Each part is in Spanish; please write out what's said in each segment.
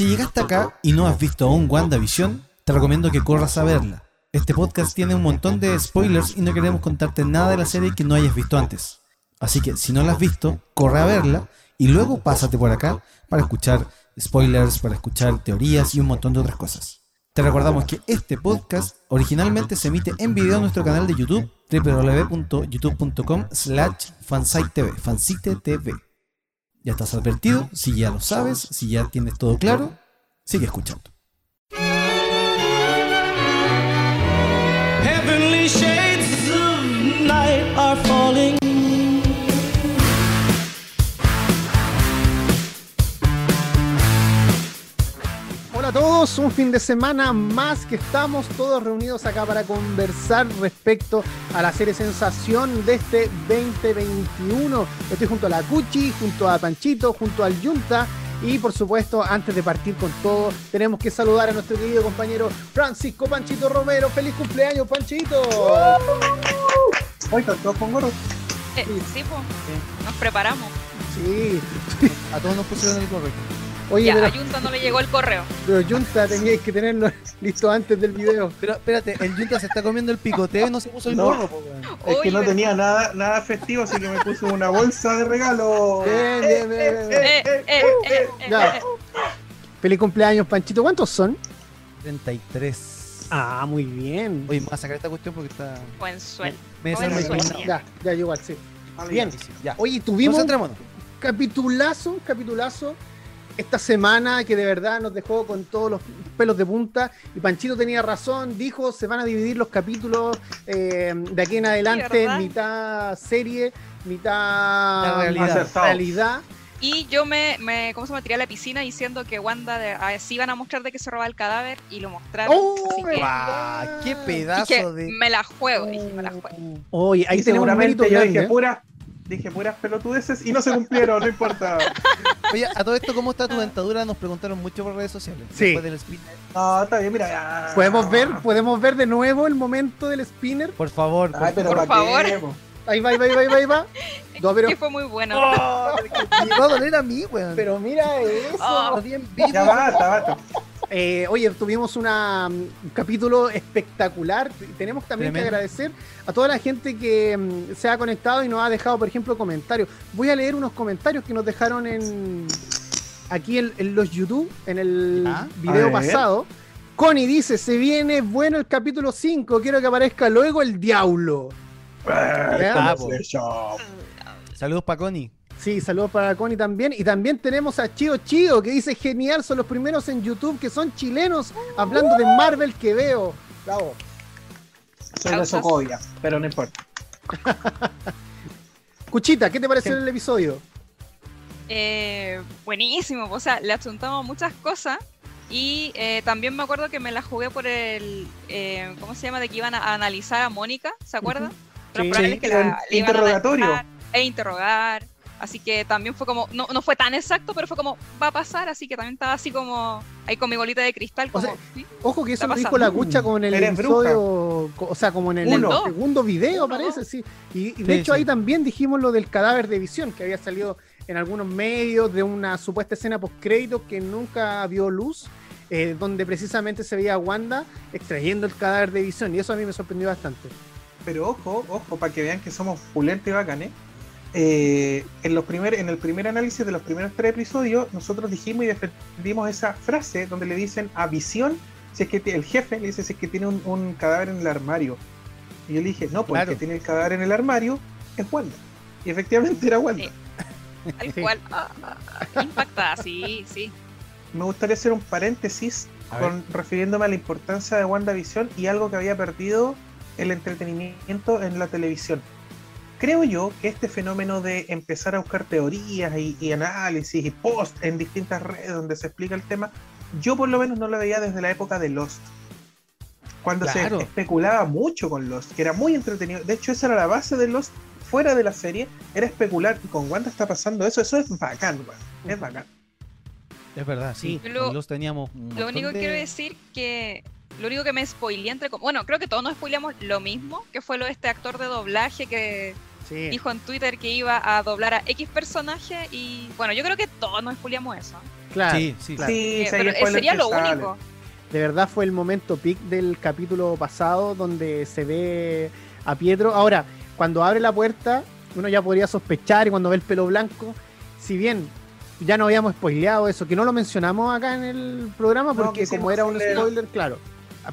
Si llegaste acá y no has visto aún WandaVision, te recomiendo que corras a verla. Este podcast tiene un montón de spoilers y no queremos contarte nada de la serie que no hayas visto antes. Así que si no la has visto, corre a verla y luego pásate por acá para escuchar spoilers, para escuchar teorías y un montón de otras cosas. Te recordamos que este podcast originalmente se emite en video en nuestro canal de YouTube www.youtube.com slash fansite TV. Ya estás advertido, si ya lo sabes, si ya tienes todo claro, sigue escuchando. Un fin de semana más que estamos todos reunidos acá para conversar respecto a la serie Sensación de este 2021. Estoy junto a la Cuchi, junto a Panchito, junto al Yunta y por supuesto, antes de partir con todo, tenemos que saludar a nuestro querido compañero Francisco Panchito Romero. ¡Feliz cumpleaños, Panchito! Hoy todos con gorro. Eh, sí, pues. Nos preparamos. Sí. A todos nos pusieron el correcto. Oye, ya, pero, a Junta no le llegó el correo. pero Yunta teníais que tenerlo listo antes del video. Pero espérate, el Junta se está comiendo el picoteo y no se puso el No. gorro, po. Es que no tenía nada, nada festivo, así que me puse una bolsa de regalo. Feliz cumpleaños, Panchito. ¿Cuántos son? 33. Ah, muy bien. Oye, me voy a sacar esta cuestión porque está. Buen sueldo. Me. Ya, ya igual, sí. Bien. Ya. Oye, tuvimos capitulazo, capitulazo esta semana que de verdad nos dejó con todos los pelos de punta. Y Panchito tenía razón, dijo, se van a dividir los capítulos eh, de aquí en adelante, mitad serie, mitad realidad. Y yo me, me, ¿cómo se me tiré a la piscina diciendo que Wanda de, ah, sí iban a mostrar de que se robaba el cadáver y lo mostraron. ¡Oh, así que, Guau, qué pedazo que de. me la juego, dije, me la juego. Oye, ahí y tenemos un mérito seguramente yo grande. dije ¿eh? puras, dije puras pelotudeces y no se cumplieron, no importa. Oye, a todo esto, ¿cómo está tu dentadura? Nos preguntaron mucho por redes sociales. Sí. Después del spin. No, está bien, mira. ¿Podemos ver, podemos ver de nuevo el momento del spinner. Por favor, por Ay, pero Por ¿pa' favor. qué? Ahí va, ahí va, ahí va, ahí va, ahí va. No, pero, Que fue muy bueno. Oh, me va a doler a mí, weón. pero mira eso. Oh. Está bien vivo. Ya basta, basta. Eh, oye, tuvimos una, mm, un capítulo espectacular. Tenemos también que agradecer a toda la gente que mm, se ha conectado y nos ha dejado, por ejemplo, comentarios. Voy a leer unos comentarios que nos dejaron en aquí en, en los YouTube, en el Ya. video pasado. Connie dice, se viene bueno el capítulo 5, quiero que aparezca luego el diablo. Conversation. Saludos para Connie. Sí, saludos para Connie también. Y también tenemos a Chio Chio, que dice, genial, son los primeros en YouTube que son chilenos hablando de Marvel que veo. Bravo. Soy de. Socovia, pero no importa. Cuchita, ¿qué te pareció el episodio? Eh, buenísimo, o sea, le asuntamos muchas cosas y eh, también me acuerdo que me la jugué por el, eh, ¿cómo se llama? De que iban a analizar a Mónica, ¿se acuerdan? Lo Sí. probable es que la, El le iban a interrogatorio. E interrogar, así que también fue como, no, no fue tan exacto, pero fue como, va a pasar, así que también estaba así como, ahí con mi bolita de cristal, O como, sea, ¿sí? Ojo que eso lo dijo la cucha con el Eres episodio, o sea, como en el, segundo video, Uno, parece, sí. Y, y Sí, de hecho sí. ahí también dijimos lo del cadáver de visión, que había salido en algunos medios de una supuesta escena post créditos que nunca vio luz, eh, donde precisamente se veía a Wanda extrayendo el cadáver de visión, y eso a mí me sorprendió bastante. Pero ojo, ojo, para que vean que somos pulentes y bacanes. eh, en, los primer, en el primer análisis de los primeros tres episodios, nosotros dijimos y defendimos esa frase donde le dicen a Visión, si es que el jefe le dice si es que tiene un, un cadáver en el armario. Y yo le dije, no, pues Claro. el que tiene el cadáver en el armario es Wanda. Y efectivamente era Wanda. Sí. tal cual, ah, ah, ah, impactada, sí, sí. Me gustaría hacer un paréntesis A con, refiriéndome a la importancia de WandaVision y algo que había perdido el entretenimiento en la televisión. Creo yo que este fenómeno de empezar a buscar teorías y, y análisis y post en distintas redes donde se explica el tema, yo por lo menos no lo veía desde la época de Lost. Cuando Claro. se especulaba mucho con Lost, que era muy entretenido. De hecho, esa era la base de Lost fuera de la serie, era especular. Y con Wanda está pasando eso, eso es bacán, weón. Es bacán. Es verdad, sí. Lo- Con los teníamos. un Lo único que de- quiero decir que lo único que me spoileé entre bueno, creo que todos nos spoileamos lo mismo, que fue lo de este actor de doblaje que Sí. dijo en Twitter que iba a doblar a X personaje y bueno, yo creo que todos nos spoileamos eso. Claro. Sí, sí. claro. Sí, Eh, pero eh, sería lo único. De verdad fue el momento peak del capítulo pasado donde se ve a Pietro. Ahora, cuando abre la puerta, uno ya podría sospechar y cuando ve el pelo blanco, si bien ya no habíamos spoileado eso, que no lo mencionamos acá en el programa porque como era un spoiler, claro,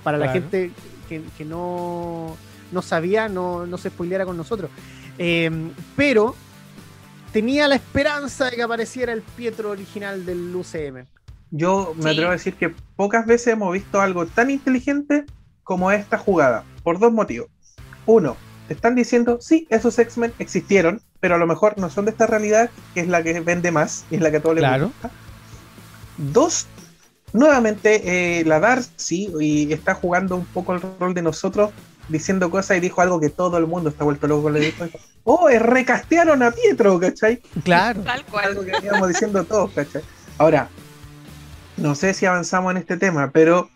para la gente que, que no, no sabía, no, no se spoileara con nosotros. Eh, pero tenía la esperanza de que apareciera el Pietro original del UCM. Yo me Sí. atrevo a decir que pocas veces hemos visto algo tan inteligente como esta jugada, por dos motivos. Uno, te están diciendo, sí, esos X-Men existieron, pero a lo mejor no son de esta realidad, que es la que vende más y es la que a todos les Claro. gusta. Dos, nuevamente eh, la Darcy y está jugando un poco el rol de nosotros, diciendo cosas y dijo algo que todo el mundo está vuelto loco. Le dijo, oh, recastearon a Pietro, ¿cachai? Claro. Tal algo cual. que veníamos diciendo todos, ¿cachai? Ahora, no sé si avanzamos en este tema, pero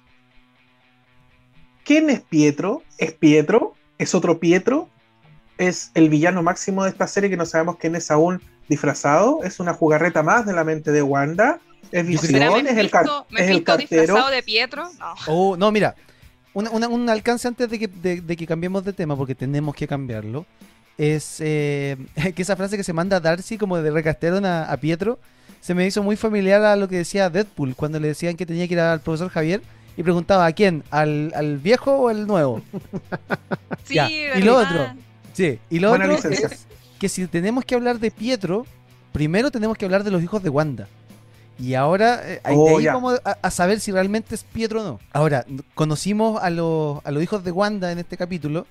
¿quién es Pietro? ¿Es Pietro? ¿Es otro Pietro? ¿Es el villano máximo de esta serie que no sabemos quién es aún disfrazado? ¿Es una jugarreta más de la mente de Wanda? ¿Es Yo ¿Será Visión? ¿Es el, car- es el cartero? disfrazado de Pietro? No. Oh, no, mira. Una- una- un alcance antes de que, de, de que cambiemos de tema, porque tenemos que cambiarlo. Es eh, que esa frase que se manda Darcy como de recastearon a, a Pietro se me hizo muy familiar a lo que decía Deadpool cuando le decían que tenía que ir al profesor Javier y preguntaba a quién, al, al viejo o al nuevo. Sí, Ya, y lo otro. Sí, y lo Buena otro licencia. es que si tenemos que hablar de Pietro, primero tenemos que hablar de los hijos de Wanda. Y ahora, eh, ahí- de Oh, ahí ya. vamos a, a saber si realmente es Pietro o no. Ahora, conocimos a los, a los hijos de Wanda en este capítulo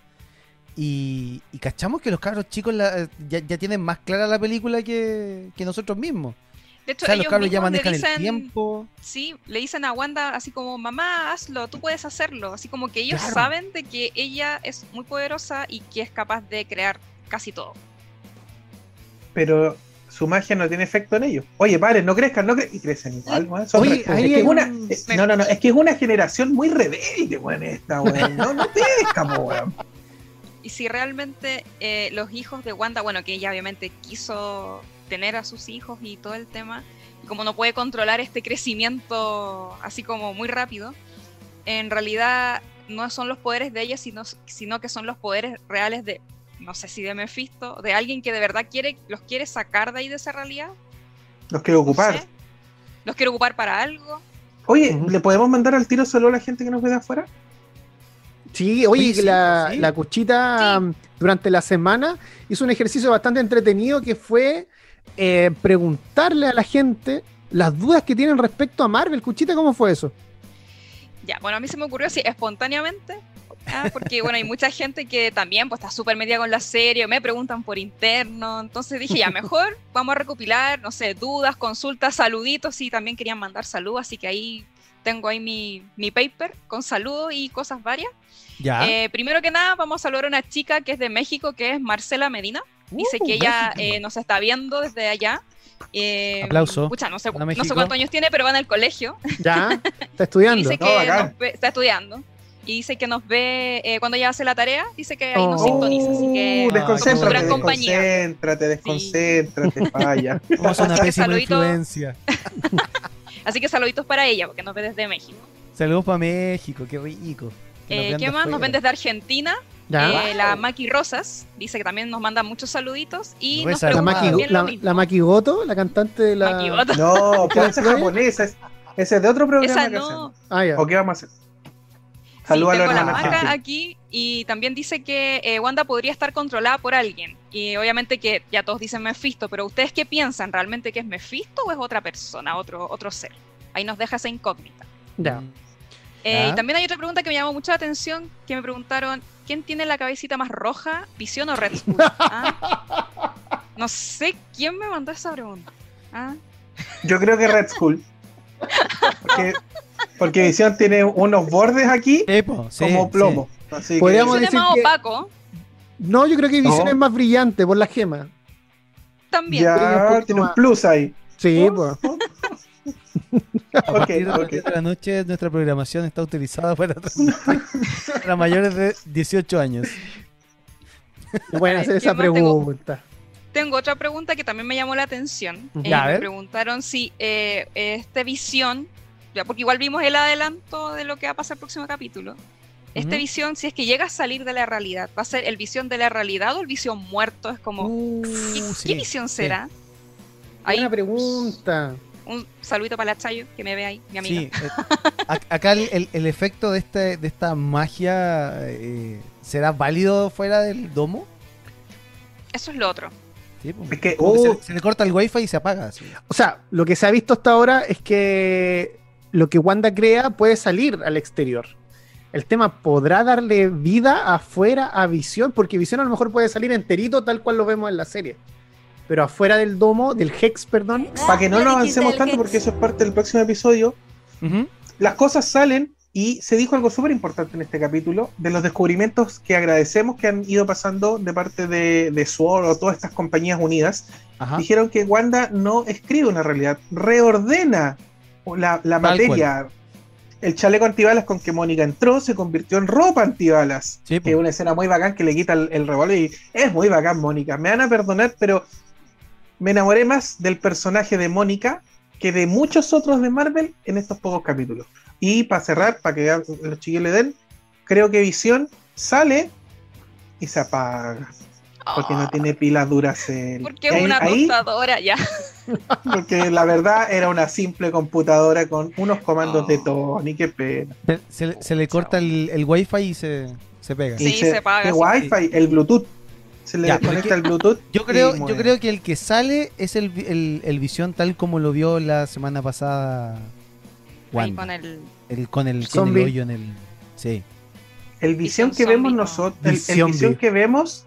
y, y cachamos que los cabros chicos la- ya, ya tienen más clara la película que, que nosotros mismos. De hecho, O sea, los cabros ya manejan el tiempo. sí, le dicen a Wanda así como, mamá, hazlo, tú puedes hacerlo. Así como que ellos Claro. saben de que ella es muy poderosa y que es capaz de crear casi todo. Pero su magia no tiene efecto en ellos. Oye, padres, no crezcan, no crezcan. Y crecen igual, weón. Son Oye, re- es que hay es una, un- no, no, no, es que es una generación muy rebelde, weón, esta, weón. No, no pesca, po, weón. Y si realmente eh, los hijos de Wanda, bueno, que ella obviamente quiso tener a sus hijos y todo el tema, y como no puede controlar este crecimiento así como muy rápido, en realidad no son los poderes de ella, sino, sino que son los poderes reales de, no sé si de Mephisto, de alguien que de verdad quiere, los quiere sacar de ahí de esa realidad. Los quiero no ocupar. sé. Los quiere ocupar para algo. Oye. ¿le podemos mandar al tiro solo a la gente que nos ve de afuera? Sí, oye, sí, la, sí. la Cuchita Sí. mm, durante la semana hizo un ejercicio bastante entretenido que fue eh, preguntarle a la gente las dudas que tienen respecto a Marvel. Cuchita, ¿cómo fue eso? Ya, bueno, a mí se me ocurrió así espontáneamente, ah, porque bueno, hay mucha gente que también pues está súper metida con la serie, me preguntan por interno, entonces dije, ya, mejor vamos a recopilar, no sé, dudas, consultas, saluditos, y también querían mandar saludos, así que ahí tengo ahí mi, mi paper con saludos y cosas varias. Ya. Eh, primero que nada, vamos a saludar a una chica que es de México, que es Marcela Medina. Dice Uh, que ella eh, nos está viendo desde allá. Eh, Aplauso pucha, no sé, no sé cuántos años tiene, pero va en el colegio. Ya, está estudiando. dice No, que bacán. nos ve- está estudiando. Y dice que nos ve eh, cuando ella hace la tarea, dice que ahí nos Oh. sintoniza. Así que Uh, desconcéntrate, gran compañía. desconcéntrate, desconcéntrate, falla. Somos una Así que pésima saludito. influencia. Así que saluditos para ella, porque nos ve desde México. Saludos para México, qué rico. Que Eh, ¿Qué más? Nos ven desde Argentina. Ya. Eh, la Maki Rosas dice que también nos manda muchos saluditos. Y nos Reza, la, pregunta Maki, también la, lo mismo. la Maki Goto, la cantante de la. Maki Goto. No, esa es ¿Qué? japonesa. es- Ese es de otro programa Esa que no. Ah, ya. ¿O qué vamos a hacer? Sí, Saludos a los tengo la hermanos marca aquí y también dice que eh, Wanda podría estar controlada por alguien. Y obviamente que ya todos dicen Mephisto, pero ¿ustedes qué piensan? ¿Realmente que es Mephisto o es otra persona, otro, otro ser? Ahí nos deja esa incógnita. Ya. Eh, Ya. y también hay otra pregunta que me llamó mucho la atención, que me preguntaron, ¿quién tiene la cabecita más roja, Visión o Red Skull? ¿Ah? No sé quién me mandó esa pregunta. ¿Ah? Yo creo que Red Skull. Porque, porque Visión tiene unos bordes aquí Sí, po, sí, como sí. plomo. Así que- Podríamos Visión es decir más que- opaco, No, yo creo que Visión No. es más brillante por la gema. también. Tiene un ya tiene un plus ahí. Sí, pues. A partir de Ok, las ok. 10 de la noche nuestra programación está utilizada para, para mayores de 18 años. Pueden hacer ¿Qué esa tengo? pregunta. Tengo otra pregunta que también me llamó la atención. Eh, Ya, a me preguntaron si eh, este visión, ya porque igual vimos el adelanto de lo que va a pasar el próximo capítulo. Ujú. visión, si es que llega a salir de la realidad, ¿va a ser el visión de la realidad o el visión muerto? Es como, Uh, ¿qué, sí, qué visión sí. será? Ahí, Buena pregunta. un saludito para la Chayo, que me ve ahí, mi amiga. Sí, eh, ac- acá el, el- el efecto de, este, de esta magia eh, será válido fuera del domo. Eso es lo otro. Sí, pues, Es que, oh. se, se le corta el wifi y se apaga. así. O sea, lo que se ha visto hasta ahora es que lo que Wanda crea puede salir al exterior. El tema podrá darle vida afuera a Visión, porque Visión a lo mejor puede salir enterito tal cual lo vemos en la serie. Pero afuera del domo, del Hex, perdón, Para que no nos avancemos tanto, porque eso es parte del próximo episodio, Ujú. las cosas salen y se dijo algo súper importante en este capítulo de los descubrimientos que agradecemos que han ido pasando de parte de, de SWORD o todas estas compañías unidas. Ajá. Dijeron que Wanda no escribe una realidad, reordena la, materia. El chaleco antibalas con que Mónica entró se convirtió en ropa antibalas. Sí, que es una escena muy bacán que le quita el, el revólver y es muy bacán Mónica. Me van a perdonar, pero me enamoré más del personaje de Mónica que de muchos otros de Marvel en estos pocos capítulos. Y para cerrar, para que los chiquillos le den, creo que Visión sale y se apaga. Porque no tiene pilas duras. en- Porque es ahí- una ahí, tostadora ya. porque la verdad era una simple computadora con unos comandos Oh. de Tony, qué pena. Se, se le- se le corta el, el wifi y se, se pega. Sí, Y se apaga, El sí. Wi-Fi, el Bluetooth. Se le Ya, desconecta porque el Bluetooth. Yo creo, yo creo que el que sale es el, el, el visión tal como lo vio la semana pasada Wanda. con el. El, con el, con el hoyo en el. Sí. El visión Visión que vemos no. nosotros, el, el Visión visión vi. que vemos,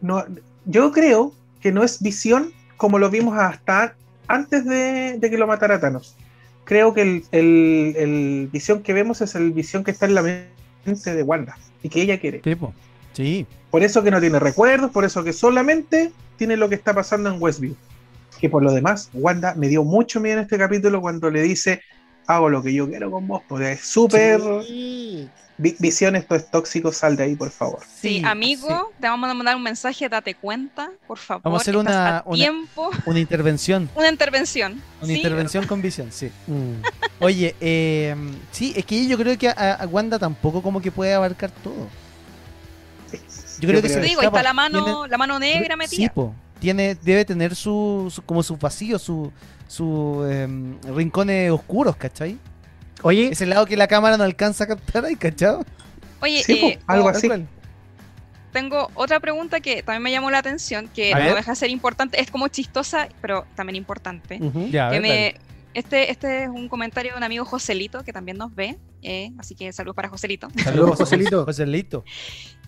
no, yo creo que no es visión como lo vimos hasta antes de, de que lo matara Thanos. Creo que el, el- el visión que vemos es el visión que está en la mente de Wanda y que ella quiere. Sí, po. Sí. Por eso que no tiene recuerdos, por eso que solamente tiene lo que está pasando en Westview. Que por lo demás, Wanda me dio mucho miedo en este capítulo cuando le dice, hago lo que yo quiero con vos, porque es súper... Sí. Vi- Visión, esto es tóxico, sal de ahí, por favor. Sí, amigo, te vamos a mandar un mensaje, date cuenta, por favor. Vamos a hacer una- a una- tiempo, Una intervención. una intervención. Una ¿sí? intervención con visión, sí. Mm. Oye, eh, sí, es que yo creo que a, a Wanda tampoco como que puede abarcar todo. Yo creo que se Te le digo, ahí está la mano, Tiene- la mano negra Sí, metida. po. Tiene, debe tener su, su- como sus vacíos, sus su, em, rincones oscuros, ¿cachai? Oye, Ese lado que la cámara no alcanza a captar ahí, ¿cachai? Oye, Sí, eh, algo oh, así. Cual. tengo otra pregunta que también me llamó la atención, que A no ver. deja de ser importante, es como chistosa, pero también importante. Ya, a que ver, me, dale. este, este es un comentario de un amigo Joselito, que también nos ve, eh, así que saludos para Joselito. Saludos, Joselito. Joselito.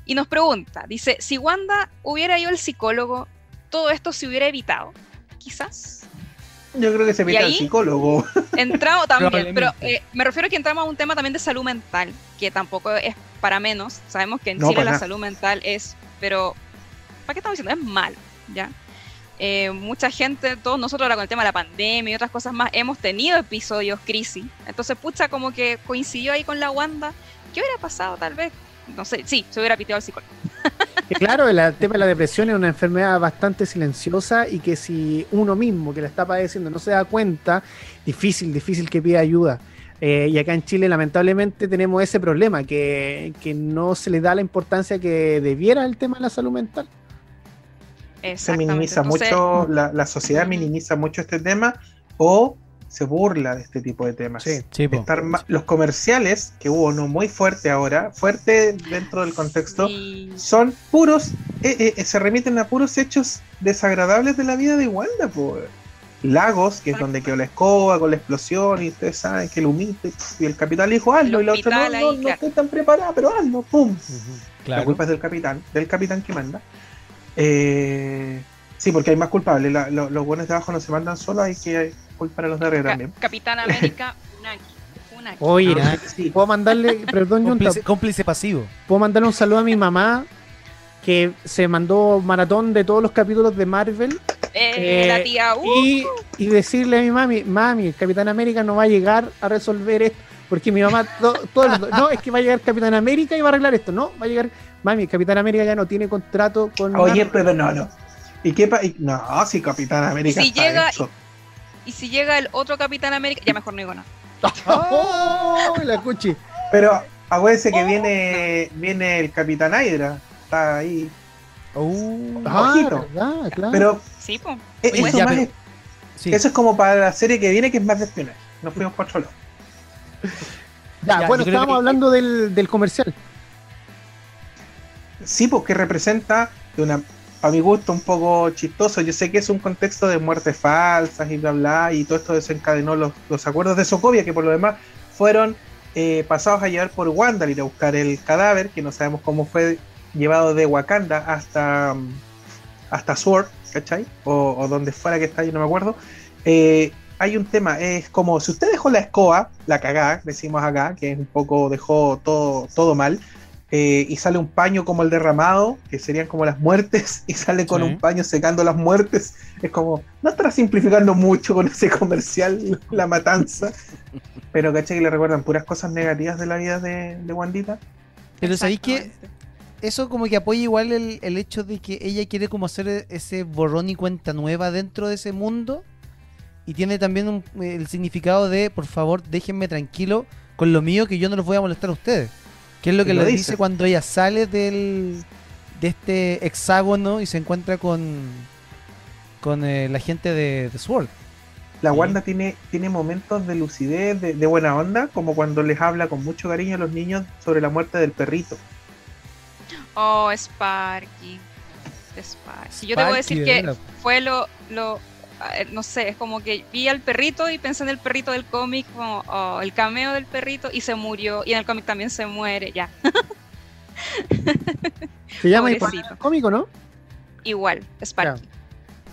Y nos pregunta, dice, si Wanda hubiera ido al psicólogo, todo esto se hubiera evitado, quizás. Yo creo que se ¿Y mete al psicólogo. Entramos también, pero eh, me refiero a que entramos a un tema también de salud mental, que tampoco es para menos. Sabemos que en No, Chile la nada. salud mental es, pero ¿para qué estamos diciendo? Es malo, ¿ya? Eh, mucha gente, todos nosotros ahora con el tema de la pandemia y otras cosas más, hemos tenido episodios crisis. Entonces, pucha, como que coincidió ahí con la Wanda. ¿Qué hubiera pasado tal vez? No sé, sí, se hubiera piteado al psicólogo. Claro, el tema de la depresión es una enfermedad bastante silenciosa y que si uno mismo que la está padeciendo no se da cuenta, difícil, difícil que pida ayuda. Eh, y acá en Chile lamentablemente tenemos ese problema, que, que no se le da la importancia que debiera el tema de la salud mental. Se minimiza Entonces, mucho, la, la sociedad minimiza mucho este tema o se burla de este tipo de temas. Sí. Sí. Estar los comerciales, que hubo uno muy fuerte ahora, fuerte dentro del contexto, son puros, eh, eh, se remiten a puros hechos desagradables de la vida de Wanda, po. Lagos, que es donde quedó la escoba con la explosión, y ustedes saben que el humito, y el capitán le dijo hazlo, y la otra no, no, ahí, no claro. estoy tan preparada, pero hazlo, pum. La Claro. culpa es del capitán, del capitán que manda. Eh, sí, porque hay más culpables. La- lo- los buenos de abajo no se mandan solos, hay que culpar a los de arriba Ca- también. Capitán América, Funaki. Funaki. Oye, Ah, Sí. puedo mandarle, perdón, Junta, Cómplice, cómplice pasivo. puedo mandarle un saludo a mi mamá que se mandó maratón de todos los capítulos de Marvel Eh, Eh, la tía, uh, y, y decirle a mi mami, mami, el Capitán América no va a llegar a resolver esto. Porque mi mamá, to- todo el mundo, no, es que va a llegar Capitán América y va a arreglar esto. No, va a llegar, mami, Capitán América ya no tiene contrato con. Oye, Marvel. pero no, no. ¿Y qué pa- y- No, si Capitán América si está llega- hecho. Y si llega el otro Capitán América, ya mejor no digo nada. ¡Oh! La cuchi. Pero acuérdense que Oh. viene, viene el Capitán Hydra. Está ahí. Uh, Ah, Ojito. verdad, claro. Pero Sí, pues. eso, ya, más pero- es- sí. eso es como para la serie que viene, que es más de espionaje. Nos fuimos por otro ya, ya, bueno, estábamos que- hablando del, del comercial. Sí, porque representa de una, a mi gusto, un poco chistoso. Yo sé que es un contexto de muertes falsas y bla bla, y todo esto desencadenó los, los acuerdos de Sokovia, que por lo demás fueron eh, pasados a llevar por Wanda ir a buscar el cadáver, que no sabemos cómo fue llevado de Wakanda hasta, mm, hasta Sword, ¿cachai? O, o donde fuera que está, yo no me acuerdo. Eh, hay un tema, es como si usted dejó la escoba, la cagá, decimos acá, que es un poco dejó todo, todo mal, eh, y sale un paño como el derramado, que serían como las muertes, y sale con Sí. un paño secando las muertes. Es como, no estará simplificando mucho con ese comercial, la matanza. Pero caché que le recuerdan puras cosas negativas de la vida de, de Wandita. Pero sabéis que eso como que apoya igual el, el hecho de que ella quiere como hacer e- ese borrón y cuenta nueva dentro de ese mundo. Y tiene también un- el significado de, por favor, déjenme tranquilo con lo mío que yo no los voy a molestar a ustedes. Que es lo que lo le dice. dice cuando ella sale del de este hexágono y se encuentra con con eh, la gente de, de Sword. La Sí. Wanda tiene, tiene momentos de lucidez, de, de buena onda, como cuando les habla con mucho cariño a los niños sobre la muerte del perrito. Oh, Sparky. Sparky. Sí, yo debo decir de que fue lo, lo no sé, es como que vi al perrito y pensé en el perrito del cómic, como oh, el cameo del perrito y se murió. Y en el cómic también se muere, ya. Se llama cómico, ¿no? Igual, Sparky.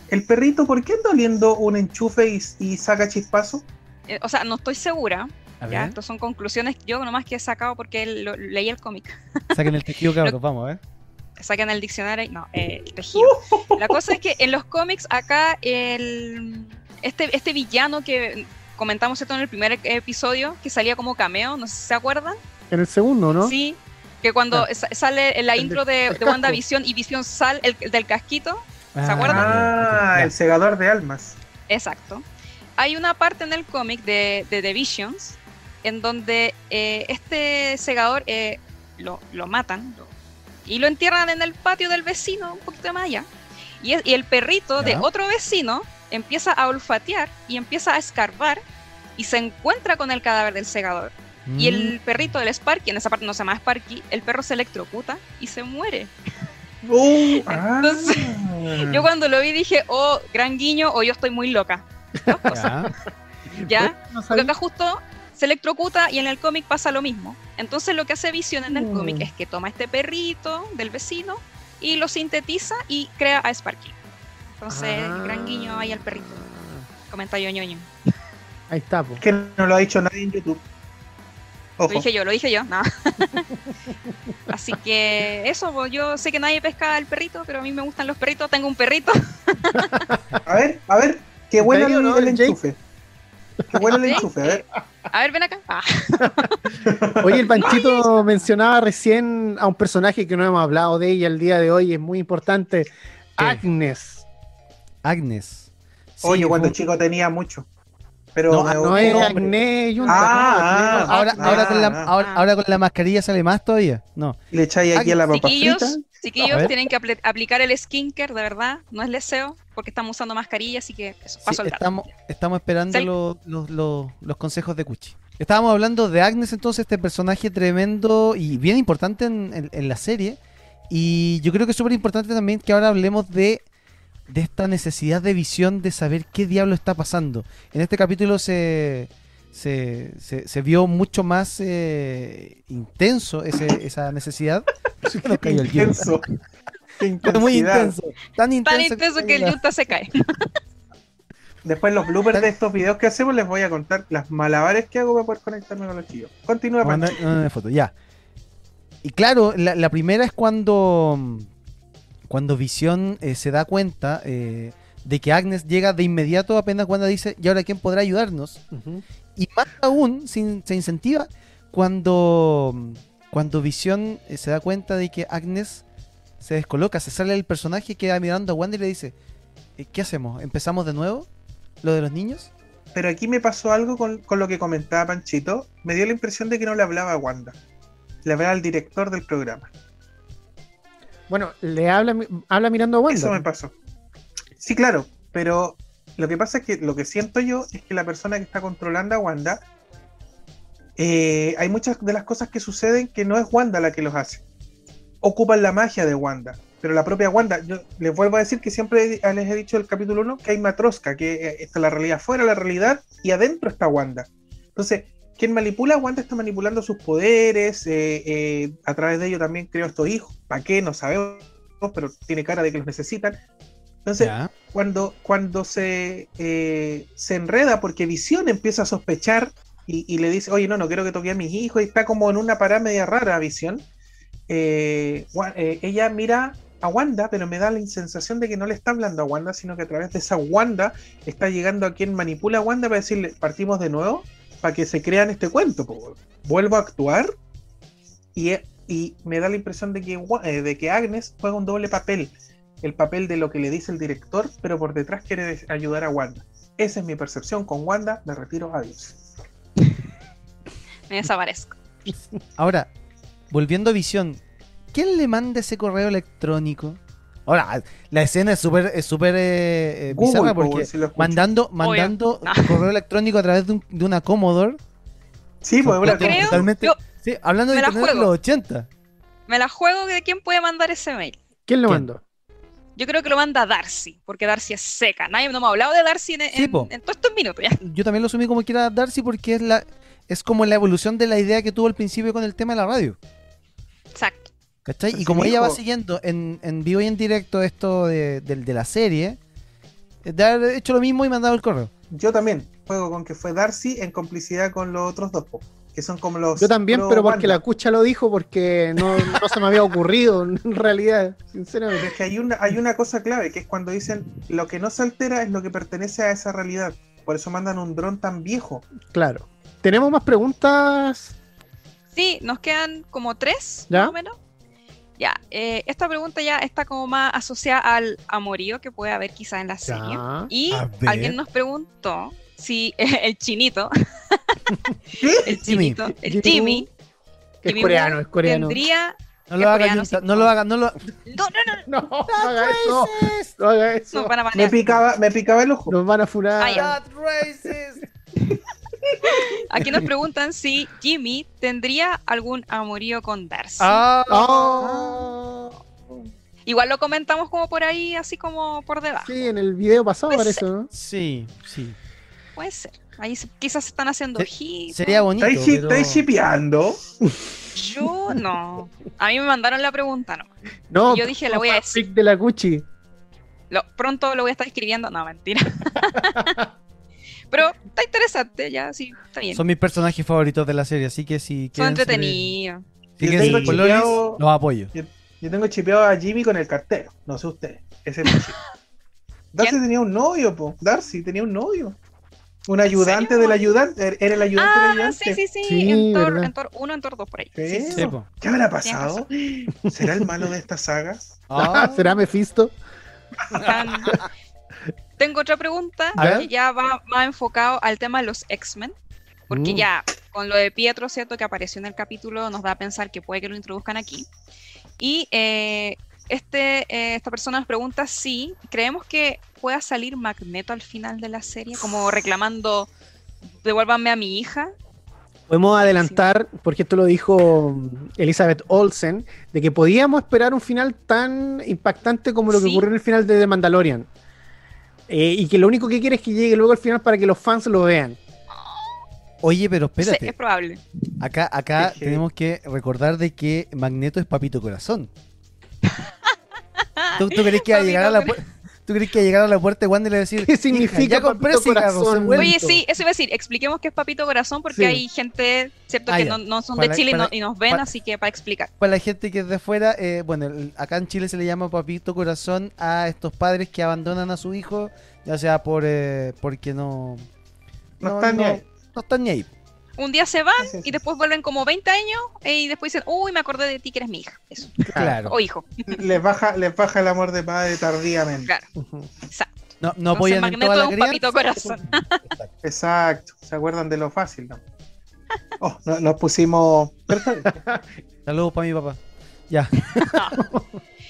El perrito, ¿por qué anda oliendo un enchufe y, y saca chispazo? Eh, o sea, no estoy segura, A ya, estas son conclusiones yo nomás que he sacado porque lo- leí el cómic. saquen el tejido, cabros, vamos a ver. Saquen el diccionario y no, eh, el tejido. La cosa es que en los cómics acá el este, este villano que comentamos esto en el primer episodio, que salía como cameo, no sé si se acuerdan. En el segundo, ¿no? Sí, que cuando sa- sale en la intro de, de. WandaVision y Visión sale el, el del casquito, ¿Se acuerdan? Ah, el segador de almas. exacto. Hay una parte en el cómic de, de The Visions en donde eh, este segador eh, lo, lo matan lo- y lo entierran en el patio del vecino, un poquito más allá. Y, es- y el perrito de Ya. otro vecino empieza a olfatear y empieza a escarbar y se encuentra con el cadáver del segador. Y el perrito del Sparky, en esa parte no se llama Sparky, el perro se electrocuta y se muere. Uh, ah. Entonces, Yo cuando lo vi dije, oh, gran guiño, o yo estoy muy loca. Dos Mm, cosas, Ya. ¿ya? No Porque acá justo se electrocuta y en el cómic pasa lo mismo. Entonces lo que hace Vision en el Mm. cómic es que toma este perrito del vecino y lo sintetiza y crea a Sparky. Entonces, Ah. gran guiño ahí al perrito. Comentario ñoño. Ahí está, po. que no lo ha dicho nadie en YouTube. Lo dije yo, lo dije yo, no. Así que eso, pues, yo sé que nadie pesca al perrito, pero a mí me gustan los perritos. Tengo un perrito. A ver, a ver, qué bueno el, no, el Jake? Qué bueno el enchufe, a ver. A ver, ven acá. Ah, Oye, el Panchito mencionaba recién a un personaje que no hemos hablado de ella el día de hoy, es muy importante. Agnes. Agnes. Sí, Oye, cuando fue- chico tenía mucho. Pero No, es. Agnes Yunta, Ah, no, ahora, con la, ah. ahora, ahora con la mascarilla sale más todavía. No. Le echáis aquí a la papa chiquillos, frita. Chiquillos tienen que apl- aplicar el skincare, de verdad. No es leseo, porque estamos usando mascarilla, así que eso, Sí, paso el dato. estamos, estamos esperando los, los- los- los consejos de Cuchi. Estábamos hablando de Agnes, entonces, este personaje tremendo y bien importante en, en- en la serie. Y yo creo que es súper importante también que ahora hablemos de, de esta necesidad de visión de saber qué diablo está pasando. En este capítulo se, se, se- se vio mucho más eh, intenso ese- esa necesidad. Nos cayó. Intenso. Fue muy intenso. Tan intenso, Tan intenso que el yunta se cae. Después los bloopers de estos videos que hacemos les voy a contar las malabares que hago para poder conectarme con los chicos. Continúa, Manda- Pancho. no, no, no, foto, ya. Y claro, la, la primera es cuando cuando Visión eh, se da cuenta eh, de que Agnes llega de inmediato apenas Wanda dice, ¿y ahora quién podrá ayudarnos? Y más aún se, se incentiva cuando, cuando Visión eh, se da cuenta de que Agnes se descoloca, se sale del personaje, queda mirando a Wanda y le dice, eh, ¿qué hacemos? ¿Empezamos de nuevo? ¿Lo de los niños? Pero aquí me pasó algo con, con lo que comentaba Panchito. Me dio la impresión de que no le hablaba a Wanda. Le hablaba al director del programa. Bueno, le habla, habla mirando a Wanda. Eso me pasó. Sí, claro, pero lo que pasa es que lo que siento yo es que la persona que está controlando a Wanda, eh, hay muchas de las cosas que suceden que no es Wanda la que los hace. Ocupan la magia de Wanda, pero la propia Wanda, yo les vuelvo a decir que siempre les he dicho el capítulo 1 que hay matrosca, que eh, está la realidad fuera la realidad y adentro está Wanda. Entonces, quien manipula a Wanda está manipulando sus poderes, eh, eh, a través de ello también creó estos hijos. ¿Para qué? No sabemos, pero tiene cara de que los necesitan. Entonces, Ya. cuando, cuando se, eh, se enreda porque Visión empieza a sospechar y, y le dice, oye, no, no quiero que toque a mis hijos, y está como en una parada media rara Visión, ella mira a Wanda, pero me da la sensación de que no le está hablando a Wanda, sino que a través de esa Wanda está llegando a quien manipula a Wanda para decirle, partimos de nuevo, para que se crean este cuento. po. Vuelvo a actuar y, y me da la impresión de que, eh, de que Agnes juega un doble papel el papel de lo que le dice el director, pero por detrás quiere ayudar a Wanda. Esa es mi percepción con Wanda, me retiro, adiós. Me desaparezco. Ahora, volviendo a Visión, ¿quién le manda ese correo electrónico? Ahora, la escena es súper es súper eh, eh, bizarra po, porque si mandando, mandando No. correo electrónico a través de, un- de una Commodore. Sí, pues una creo- totalmente- yo- sí, hablando de internet de los 80. Me la juego de quién puede mandar ese mail. ¿Quién lo mandó? Yo creo que lo manda Darcy, porque Darcy es seca. Nadie no me ha hablado de Darcy en, Sí, en- todos estos minutos ya. Yo también lo asumí como que era Darcy porque es la es como la evolución de la idea que tuvo al principio con el tema de la radio. Exacto. ¿Cachai? Pero Y como ella va siguiendo en, en vivo y en directo esto de, de- de la serie, eh, de haber hecho lo mismo y mandado el correo. Yo también juego con que fue Darcy en complicidad con los otros dos, que son como los. Yo también, pero porque Wanda. la cucha lo dijo, porque no, no se me había ocurrido, en realidad, Pero sinceramente. es que hay una, hay una cosa clave, que es cuando dicen lo que no se altera es lo que pertenece a esa realidad. Por eso mandan un dron tan viejo. Claro. ¿Tenemos más preguntas? Sí, nos quedan como tres, ¿Ya? más o menos. Ya, eh, esta pregunta ya está como más asociada al amorío que puede haber quizás en la serie. Ya. Y alguien nos preguntó si el chinito, ¿Qué? el Jimmy. chinito, el Jimmy Jimmy, Es Jimmy coreano, es coreano. tendría... No lo haga, sí. no lo haga, no lo No, no, no, No, no haga eso. No haga eso. nos van a Me picaba, me picaba el ojo. Nos van a furar. Ah. That racist. Aquí nos preguntan si Jimmy tendría algún amorío con Darcy. Ah. Ah. Igual lo comentamos como por ahí, así como por debajo. Sí, en el video pasado parece, ¿no? Sí, sí. Puede ser. Ahí se- quizás se están haciendo Se- ojitos. Sería bonito. ¿Estáis pero- shipeando? Yo no. A mí me mandaron la pregunta, no. No, Yo dije, la voy a decir. de la Cuchi. Lo- pronto lo voy a estar escribiendo. No, mentira. Pero está interesante, ya, sí, está bien. Son mis personajes favoritos de la serie, así que si Son quieren ser- entretenidos. si Yo tengo chipeado- los apoyo. Yo tengo chipeado a Jimmy con el cartero. No sé ustedes. Ese es. Darcy ¿Quién? tenía un novio, po. Darcy tenía un novio. Un ayudante del ayudante. er- Era el ayudante del Ah, ayudante. sí, sí, sí. Sí, en verdad. en Thor 1, en Thor 2 por ahí. Sí. Sí. ¿Qué habrá pasado? ¿Será el malo de esta saga? Ah, ¿Será Mephisto? Tengo otra pregunta que ya va más enfocado al tema de los X-Men. Porque Mm. ya con lo de Pietro, ¿cierto? Que apareció en el capítulo, nos da a pensar que puede que lo introduzcan aquí. Y eh, este, eh, esta persona nos pregunta si creemos que pueda salir Magneto al final de la serie, como reclamando, devuélvanme a mi hija. Podemos adelantar, porque esto lo dijo Elizabeth Olsen, de que podíamos esperar un final tan impactante como lo que Sí. ocurrió en el final de The Mandalorian. Eh, y que lo único que quiere es que llegue luego al final para que los fans lo vean. Oye, pero Sí, espérate. es probable. Acá, acá tenemos que recordar de que Magneto es Papito Corazón. ¿Tú, tú crees que va a llegar a la puerta? ¿Tú crees que llegar a la puerta de Wanda y le va a decir ¿Qué significa "Hija, ya compré Papito cigarros, Corazón? se vuelve"? Oye, sí, eso iba a decir, expliquemos qué es Papito Corazón, porque Sí. hay gente, ¿cierto? Ah, que no, no son Para- de Chile y no- nos ven, para- así que para explicar. Para la gente que es de afuera, eh, bueno, el- acá en Chile se le llama Papito Corazón a estos padres que abandonan a su hijo, ya sea por eh, porque no... No, están ni ahí. no están ni ahí. Un día se van y después vuelven como 20 años eh, y después dicen, uy, me acordé de ti que eres mi hija. Eso. Claro. O hijo. Les baja, les baja el amor de padre tardíamente. Claro. Exacto. No, no apoyan en Magneto toda la un papito corazón. Exacto. Exacto. ¿Se acuerdan de lo fácil, no? Oh, no- nos pusimos. Saludos para mi papá. Ya.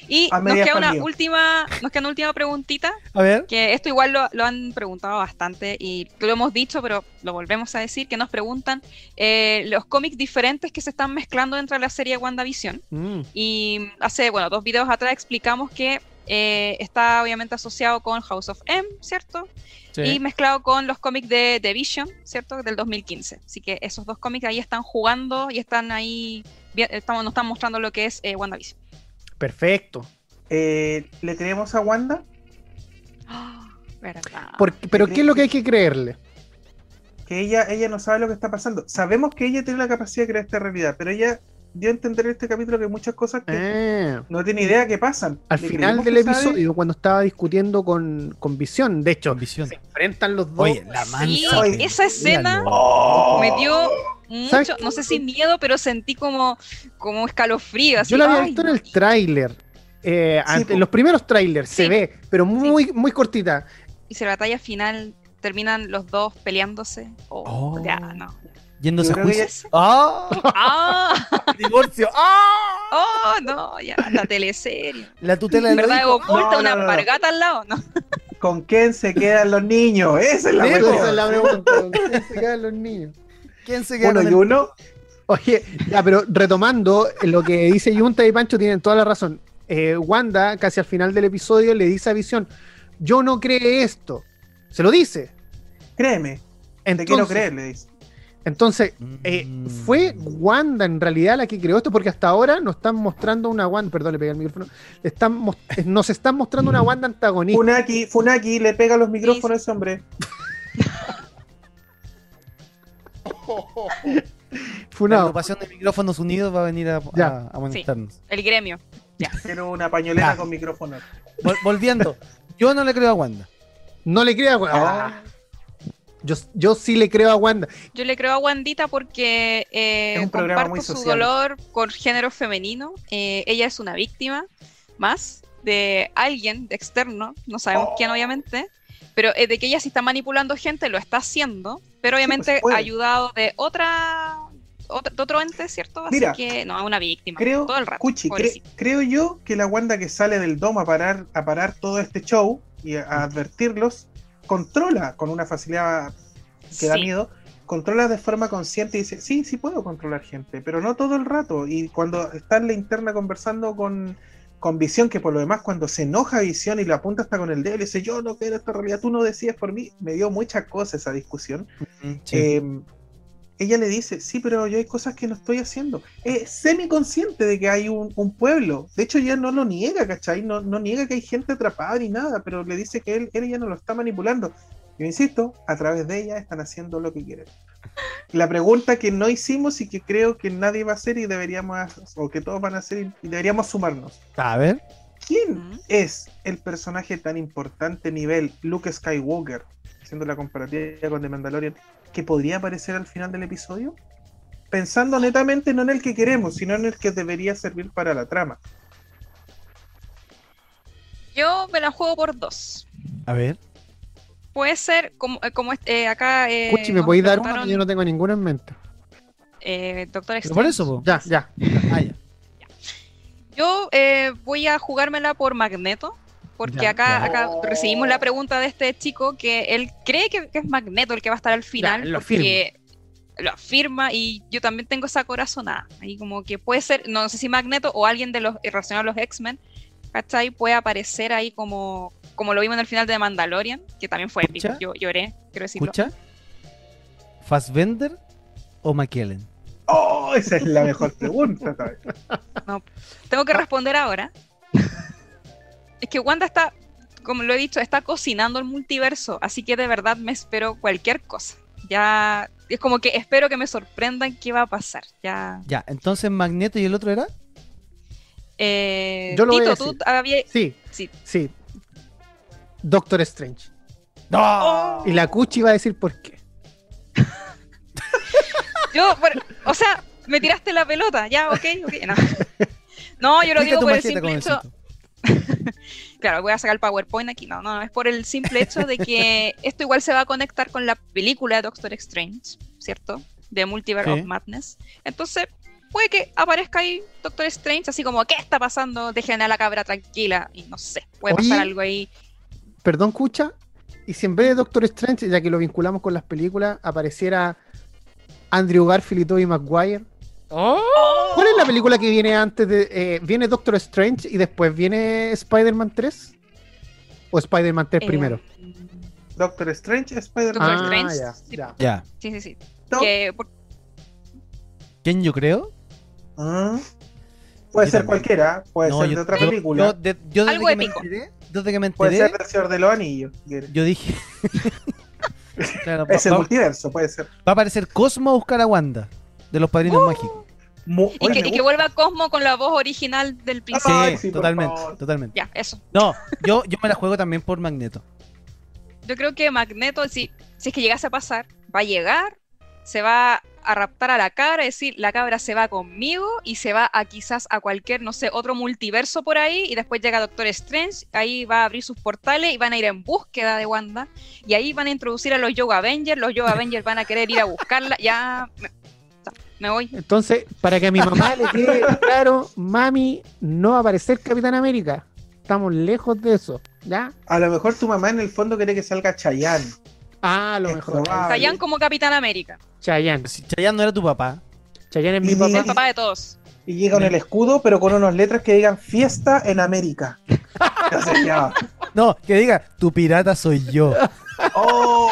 Y nos queda una última, nos queda una última preguntita, A ver. que esto igual lo, lo han preguntado bastante y lo hemos dicho, pero lo volvemos a decir, que nos preguntan eh, los cómics diferentes que se están mezclando dentro de la serie WandaVision. Mm. Y hace, bueno, dos videos atrás explicamos que eh, está obviamente asociado con House of M, ¿cierto? Sí. Y mezclado con los cómics de The Vision, ¿cierto? Del 2015. Así que esos dos cómics ahí están jugando y están ahí, vi- estamos, nos están mostrando lo que es eh, WandaVision. Perfecto. Eh, ¿Le creemos a Wanda? Ah, pero ¿qué es lo que hay que creerle? Que ella, ella no sabe lo que está pasando. Sabemos que ella tiene la capacidad de crear esta realidad, pero ella dio a entender en este capítulo que hay muchas cosas que Eh, no tiene idea que pasan. al ¿Le final del sabe? episodio, cuando estaba discutiendo con, con Visión, de hecho, visión. se enfrentan los dos. Oye, la Sí, mansa. Oye, esa escena míralo. Oh. me dio ¿Sabes mucho, no sé si miedo, pero sentí como, como escalofrío. Así, Yo la había visto en el tráiler. eh, Sí, en los primeros trailers se Sí. ve, pero muy, muy cortita. Y si la batalla final terminan los dos peleándose. Oh, Oh. ya, no. Yéndose a juicio. ¡Ah! ¡Ah! ¡Divorcio! ¡Ah! ¡Oh, no! Ya, la teleserie. La tutela ¿En del verdad oculta No, una no, pargata al lado? No. ¿Con quién se quedan los niños? Esa es la pregunta. Esa es la pregunta. ¿con quién se quedan los niños? ¿Quién se queda Uno y uno. Oye, ya, pero retomando lo que dice Junta y Pancho, tienen toda la razón. Eh, Wanda, casi al final del episodio, le dice a Visión: Yo no creé esto. Se lo dice. Créeme, te quiero Entonces, creer, le dice. entonces eh, Mm. fue Wanda en realidad la que creó esto, porque hasta ahora nos están mostrando una Wanda, perdón, le pegué el micrófono, están mos- eh, nos están mostrando una Wanda antagonista. Funaki, Funaki le pega los micrófonos a ese hombre. La Funado. agrupación de micrófonos unidos va a venir a, Ya. a, a molestarnos. El gremio. Quiero una pañoleta Ya. con micrófono. Vol- volviendo, yo no le creo a Wanda. No le creo a Wanda. Ah. Yo, yo sí le creo a Wanda. Yo le creo a Wandita porque eh, Es un programa muy comparto su social. dolor con género femenino. Eh, ella es una víctima más de alguien de externo, no sabemos Oh. quién obviamente, pero eh, de que ella sí está manipulando gente, lo está haciendo, pero obviamente pues, puede. ayudado de otra, otra- de otro ente, ¿cierto? Así Mira, que no, es una víctima Creo, todo el rato. Cuchi, cre- creo yo que la Wanda que sale del domo a parar, a parar todo este show y a, advertirlos, controla con una facilidad que da Sí. miedo, controla de forma consciente y dice, sí, sí puedo controlar gente, pero no todo el rato. Y cuando está en la interna conversando con, con Visión, que por lo demás cuando se enoja Visión y la apunta hasta con el dedo y dice, yo no quiero esta realidad, tú no decías por mí, me dio mucha cosa esa discusión. Eh, ella le dice, sí, pero yo hay cosas que no estoy haciendo. Es semiconsciente de que hay un, un pueblo. De hecho, ella no lo niega, ¿cachai? No, no niega que hay gente atrapada ni nada, pero le dice que él, él ya no lo está manipulando. Yo insisto, a través de ella están haciendo lo que quieren. La pregunta que no hicimos y que creo que nadie va a hacer y deberíamos, o que todos van a hacer y deberíamos sumarnos. a ver. ¿Quién Mm. es el personaje tan importante nivel Luke Skywalker, haciendo la comparativa con The Mandalorian, que podría aparecer al final del episodio? Pensando netamente no en el que queremos, sino en el que debería servir para la trama. Yo me la juego por dos. A ver. Puede ser como, eh, como este, eh, acá. Eh, Cuchi, ¿me podéis dar una? Yo no tengo ninguna en mente. eh, Doctor Pero por Strange. eso, po. Ya, ya. Ah, ya. Yo eh, voy a jugármela por Magneto, porque Ya, acá, ya. acá recibimos la pregunta de este chico que él cree que, que es Magneto el que va a estar al final, Ya, lo porque lo afirma y yo también tengo esa corazonada. Ahí como que puede ser, no sé si Magneto o alguien de los relacionados a los X-Men, ¿cachai? Puede aparecer ahí como, como lo vimos en el final de Mandalorian, que también fue épico. Yo lloré, quiero decirlo. ¿Escucha? ¿Fassbender o McKellen? ¡Oh! Esa es la mejor pregunta. ¿sabes? Tengo que responder ahora. es que Wanda está, como lo he dicho, está cocinando el multiverso, así que de verdad me espero cualquier cosa. Ya es como que espero que me sorprendan qué va a pasar. Ya. Ya, entonces Magneto y el otro era. Eh, Yo lo voy a Tito, tú habías- Sí, sí. sí. Doctor Strange. ¡No! Y la Cuchi va a decir por qué. Yo, bueno, o sea, me tiraste la pelota, ya, ok, ok. No, no yo lo digo por el simple hecho. Claro, voy a sacar el PowerPoint aquí. No, no, no, es por el simple hecho de que esto igual se va a conectar con la película de Doctor Strange, ¿cierto? De Multiverse Sí. of Madness. Entonces, puede que aparezca ahí Doctor Strange, así como, ¿qué está pasando? Dejen a la cabra tranquila. Y no sé, puede Oye. pasar algo ahí. Perdón, escucha. Y si en vez de Doctor Strange, ya que lo vinculamos con las películas, apareciera Andrew Garfield y Tobey Maguire. ¿Cuál es la película que viene antes de. eh, ¿Viene Doctor Strange y después viene Spider-Man 3? ¿O Spider-Man 3 Eh, primero? Doctor Strange, Spider-Man. Doctor Ah, Strange, ya, sí. ya. Ya. Sí, sí, sí. No. Que, por- ¿Quién yo creo? Ah. Puede Yo ser también. cualquiera, puede No, ser yo- de otra yo- película, Yo, de- yo desde Algo que me épico. enteré, desde que me puede enteré, ser del Señor de los Anillos. yo dije. claro, va, Es el va- multiverso, puede ser. va a aparecer Cosmo a buscar a Wanda, de los padrinos mágicos. Mu- y, Oye, que, y vuelva Cosmo con la voz original del principio. Sí, totalmente, totalmente. Ya, eso. No, yo, yo me la juego también por Magneto. Yo creo que Magneto, si, si es que llegase a pasar, va a llegar, se va a raptar a la cabra, es decir, la cabra se va conmigo y se va a quizás a cualquier, no sé, otro multiverso por ahí y después llega Doctor Strange, ahí va a abrir sus portales y van a ir en búsqueda de Wanda y ahí van a introducir a los Yoga Avengers, los Yoga Avengers van a querer ir a buscarla, ya me, me voy. Entonces, para que a mi mamá le quede claro, mami, no va a aparecer Capitán América. Estamos lejos de eso. ¿Ya? A lo mejor tu mamá en el fondo quiere que salga Chayanne. Ah, a lo Es mejor. Chayanne como Capitán América, Chayanne. Si Chayanne no era tu papá, Chayanne es mi Y- papá. el papá de todos. Y llega con el escudo, pero con unas letras que digan fiesta en América. No, que diga, tu pirata soy yo. Oh.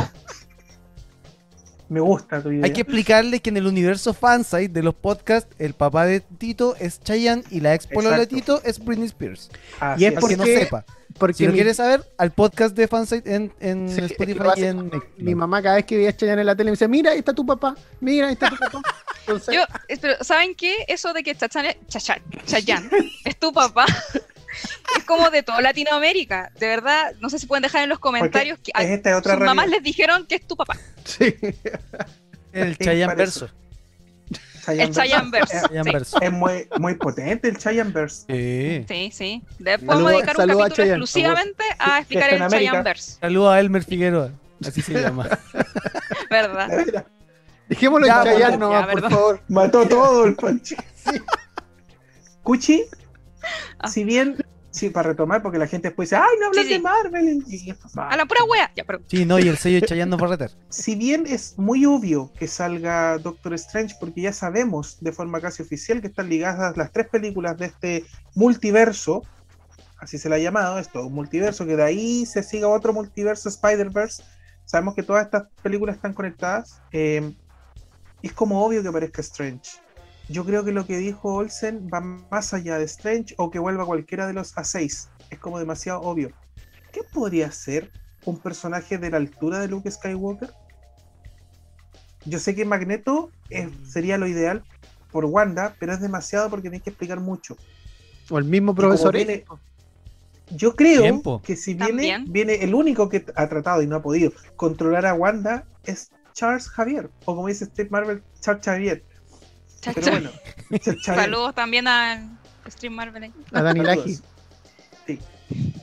Me gusta tu idea. Hay que explicarle que en el universo fansite de los podcasts, el papá de Tito es Chayanne y la ex polola de. Tito es Britney Spears. Así Y es Para ¿Por que no sepa. Porque Si lo mi, quieres saber, al podcast de fansite en, en sí, es que Spotify y en mi mamá cada vez que veía a Chayanne en la tele me decía, mira, ahí está tu papá, mira, ahí está tu papá. Entonces, Yo, pero ¿saben qué? Eso de que Chachane- Chacha- Chayanne es tu papá es como de toda Latinoamérica. De verdad, no sé si pueden dejar en los comentarios que a es esta otra sus mamás les dijeron que es tu papá. sí. El Chayanne verso. El Chayanne Verse. Es, Sí. muy, muy potente el Chayanne Verse. Sí. Sí, sí. Después Saludo- podemos dedicar un a capítulo Chayanne. exclusivamente a explicar el en América. Chayanne Verse. Saludos a Elmer Figueroa. Así se llama. ¿Verdad? Dejémoslo Ya, en Chayanne ya, nomás, por favor. Mató todo el pancho. Cuchi, Ah. si bien, sí, para retomar, porque la gente después dice, ay, no hablas Sí, sí. de Marvel. Y esto. A la pura wea. Ya, pero Sí, no, y el sello de Chayanne no va a retar. si bien es muy obvio que salga Doctor Strange, porque ya sabemos de forma casi oficial que están ligadas las tres películas de este multiverso, así se le ha llamado, es todo un multiverso, que de ahí se siga otro multiverso, Spider-Verse, sabemos que todas estas películas están conectadas, eh, es como obvio que aparezca Strange. Yo creo que lo que dijo Olsen va más allá de Strange o que vuelva cualquiera de los A6. Es como demasiado obvio. ¿Qué podría ser un personaje de la altura de Luke Skywalker? Yo sé que Magneto es- sería lo ideal por Wanda, pero es demasiado porque tienes que explicar mucho. O el mismo profesor. viene- Yo creo Tiempo. que si viene, También. viene el único que ha tratado y no ha podido controlar a Wanda es Charles Javier, o como dice Steve Marvel, Charles Xavier. Cha, Pero cha. bueno, saludos también al Stream Marvel. ahí. A Dani. Laji. Sí.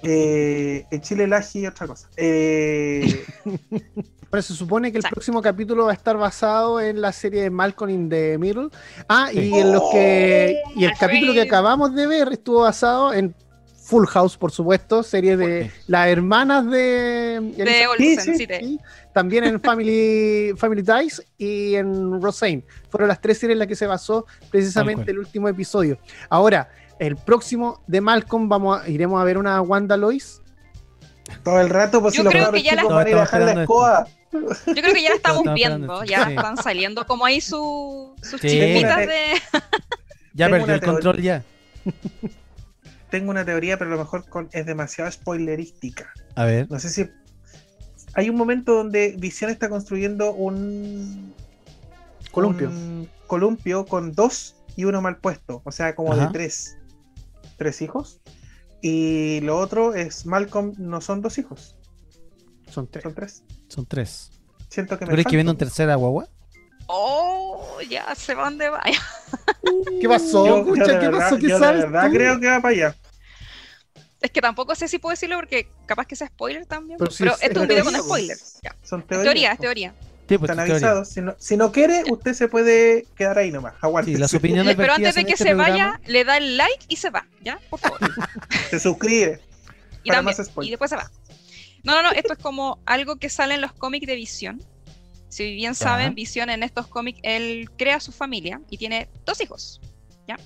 Eh, en Chile y otra cosa. Eh, Pero se supone que el Exacto. próximo capítulo va a estar basado en la serie de Malcolm in the Middle. Ah, y Sí. en los que. Y el Oh, capítulo que acabamos de ver estuvo basado en Full House, por supuesto, serie de las hermanas de. Olsen, sí, sí, te- Sí, también en Family, Family Ties y en Roseanne. Fueron las tres series en las que se basó precisamente el último episodio. Ahora, el próximo de Malcolm vamos a- iremos a ver una Wanda Lois. todo el rato, pues Yo si los creo que ya la- van a ir a Estaba dejar la escoba. Yo creo que ya la estamos viendo, ya. Sí. están saliendo como ahí su, sus Sí. de... Ya perdió el control ya. Tengo una teoría, pero a lo mejor con- es demasiado spoilerística. A ver. No sé si. Hay un momento donde Visión está construyendo un. Columpio. un columpio con dos y uno mal puesto. O sea, como Ajá. de tres. Tres hijos. Y lo otro es Malcolm, no son dos hijos, Son tres. son tres. Son tres. Siento que ¿Tú me crees que viene un tercera guagua? ¡Oh! ya sé para dónde vaya. ¿Qué pasó? Yo, de ¿Qué verdad, pasó? ¿Qué yo de sabes verdad tú? creo que va para allá. Que tampoco sé si puedo decirlo porque capaz que sea spoiler también. Pero esto es un video con spoilers. Ya. Son teorías. teoría, es teoría. Sí, pues, Están teoría. avisados. Si no, si no quiere, usted se puede quedar ahí nomás. Aguante. Sí, las opiniones Pero antes de que este se programa- vaya, le da el like y se va, ¿ya? Por favor. Se suscribe. Y, Para también- más spoilers. y después se va. No, no, no, esto es como algo que sale en los cómics de Visión. Si bien saben, Visión en estos cómics, él crea su familia y tiene dos hijos, ¿ya?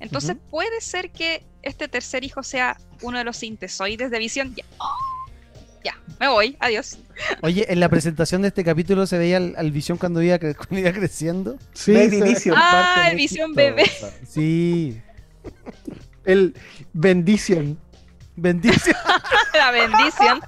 Entonces puede ser que este tercer hijo sea uno de los sintesoides de Visión. Ya, ya me voy, adiós. Oye, en la presentación de este capítulo se veía al, al Visión cuando iba, cre- cuando iba creciendo. Sí, Baby Vision. Ah, el Visión bebé. Sí. el bendición. Bendición. La bendición.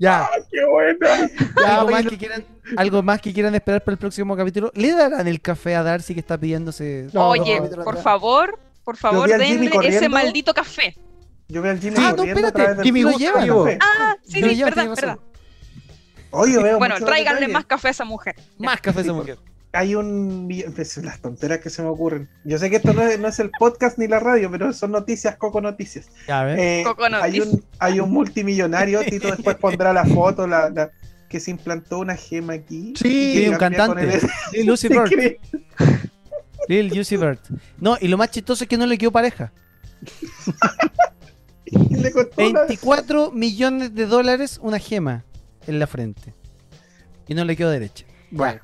Ya. ¡Qué buena! Ya, ¿Algo, más que quieran, algo más que quieran esperar para el próximo capítulo. ¿Le darán el café a Darcy que está pidiéndose? No, Oye, no, por favor, por favor, denle ese maldito café. Yo veo al Jimmy Ah, no, a espérate, Jimmy vivo. café. Ah, sí, sí, verdad, verdad. Oye, veo Bueno, tráiganle más café a esa mujer. Más café esa mujer. Hay un. pues, Las tonteras que se me ocurren. Yo sé que esto no es, no es el podcast ni la radio, pero son noticias, coco noticias. Ya, a ver. Eh, Coco hay, un, hay un multimillonario, Tito después pondrá la foto, la, la- que se implantó una gema aquí. Sí, un cantante. Lil Uzi Vert. No, y lo más chistoso es que no le quedó pareja. Le costó una- 24 millones de dólares una gema en la frente. Y no le quedó derecha. Bueno.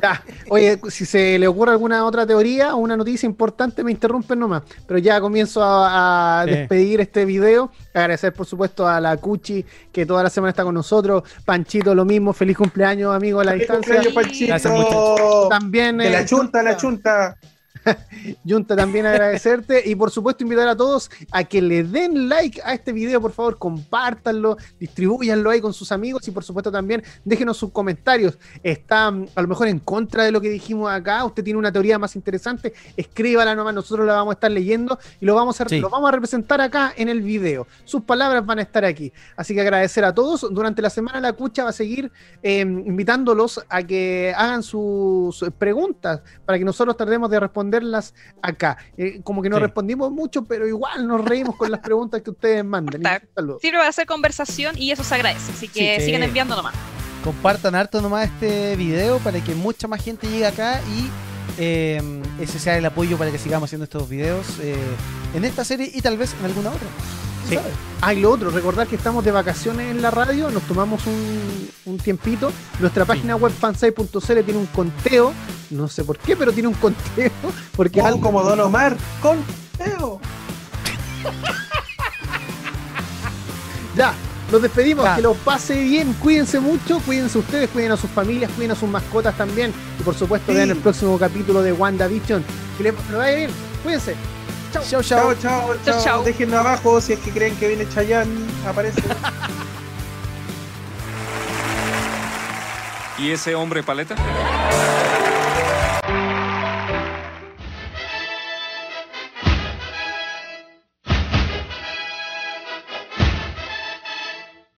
Ya. Oye, si se le ocurre alguna otra teoría o una noticia importante, me interrumpen nomás. Pero ya comienzo a, a Sí. despedir este video. Agradecer, por supuesto, a la Cuchi, que toda la semana está con nosotros. Panchito, lo mismo. Feliz cumpleaños, amigo, a la ¡Feliz distancia. cumpleaños, Panchito! Gracias. También. De eh, la chunta, la chunta. Junta, también agradecerte y por supuesto invitar a todos a que le den like a este video, por favor, compártanlo, distribuyanlo ahí con sus amigos y por supuesto también déjenos sus comentarios. Está mm, a lo mejor en contra de lo que dijimos acá, usted tiene una teoría más interesante, escríbala nomás, nosotros la vamos a estar leyendo y lo vamos a, Sí. lo vamos a representar acá en el video. Sus palabras van a estar aquí. Así que agradecer a todos. Durante la semana la Cucha va a seguir eh, invitándolos a que hagan sus preguntas para que nosotros tratemos de responderlas acá. Eh, como que no Sí. respondimos mucho, pero igual nos reímos con las preguntas que ustedes. Saludos. Sirve para hacer conversación y eso se agradece. Así que Sí. sigan enviando nomás. Compartan harto nomás este video para que mucha más gente llegue acá y eh, ese sea el apoyo para que sigamos haciendo estos videos eh, en esta serie y tal vez en alguna otra. Sí. ¿Sabes? Ah, y lo otro, recordar que estamos de vacaciones en la radio, nos tomamos un, un tiempito. Nuestra página web fansite.cl tiene un conteo, no sé por qué, pero tiene un conteo, porque Oh, algo como Don Omar, con Teo. Ya, los despedimos, Ya. que los pase bien, cuídense mucho, cuídense ustedes, cuiden a sus familias, cuiden a sus mascotas también. Y por supuesto, Sí. vean el próximo capítulo de WandaVision. Que les lo vaya bien, cuídense. Chao. Chao, chao. Chao, chao. Déjenlo abajo si es que creen que viene Chayanne. Aparece. ¿Y ese hombre paleta?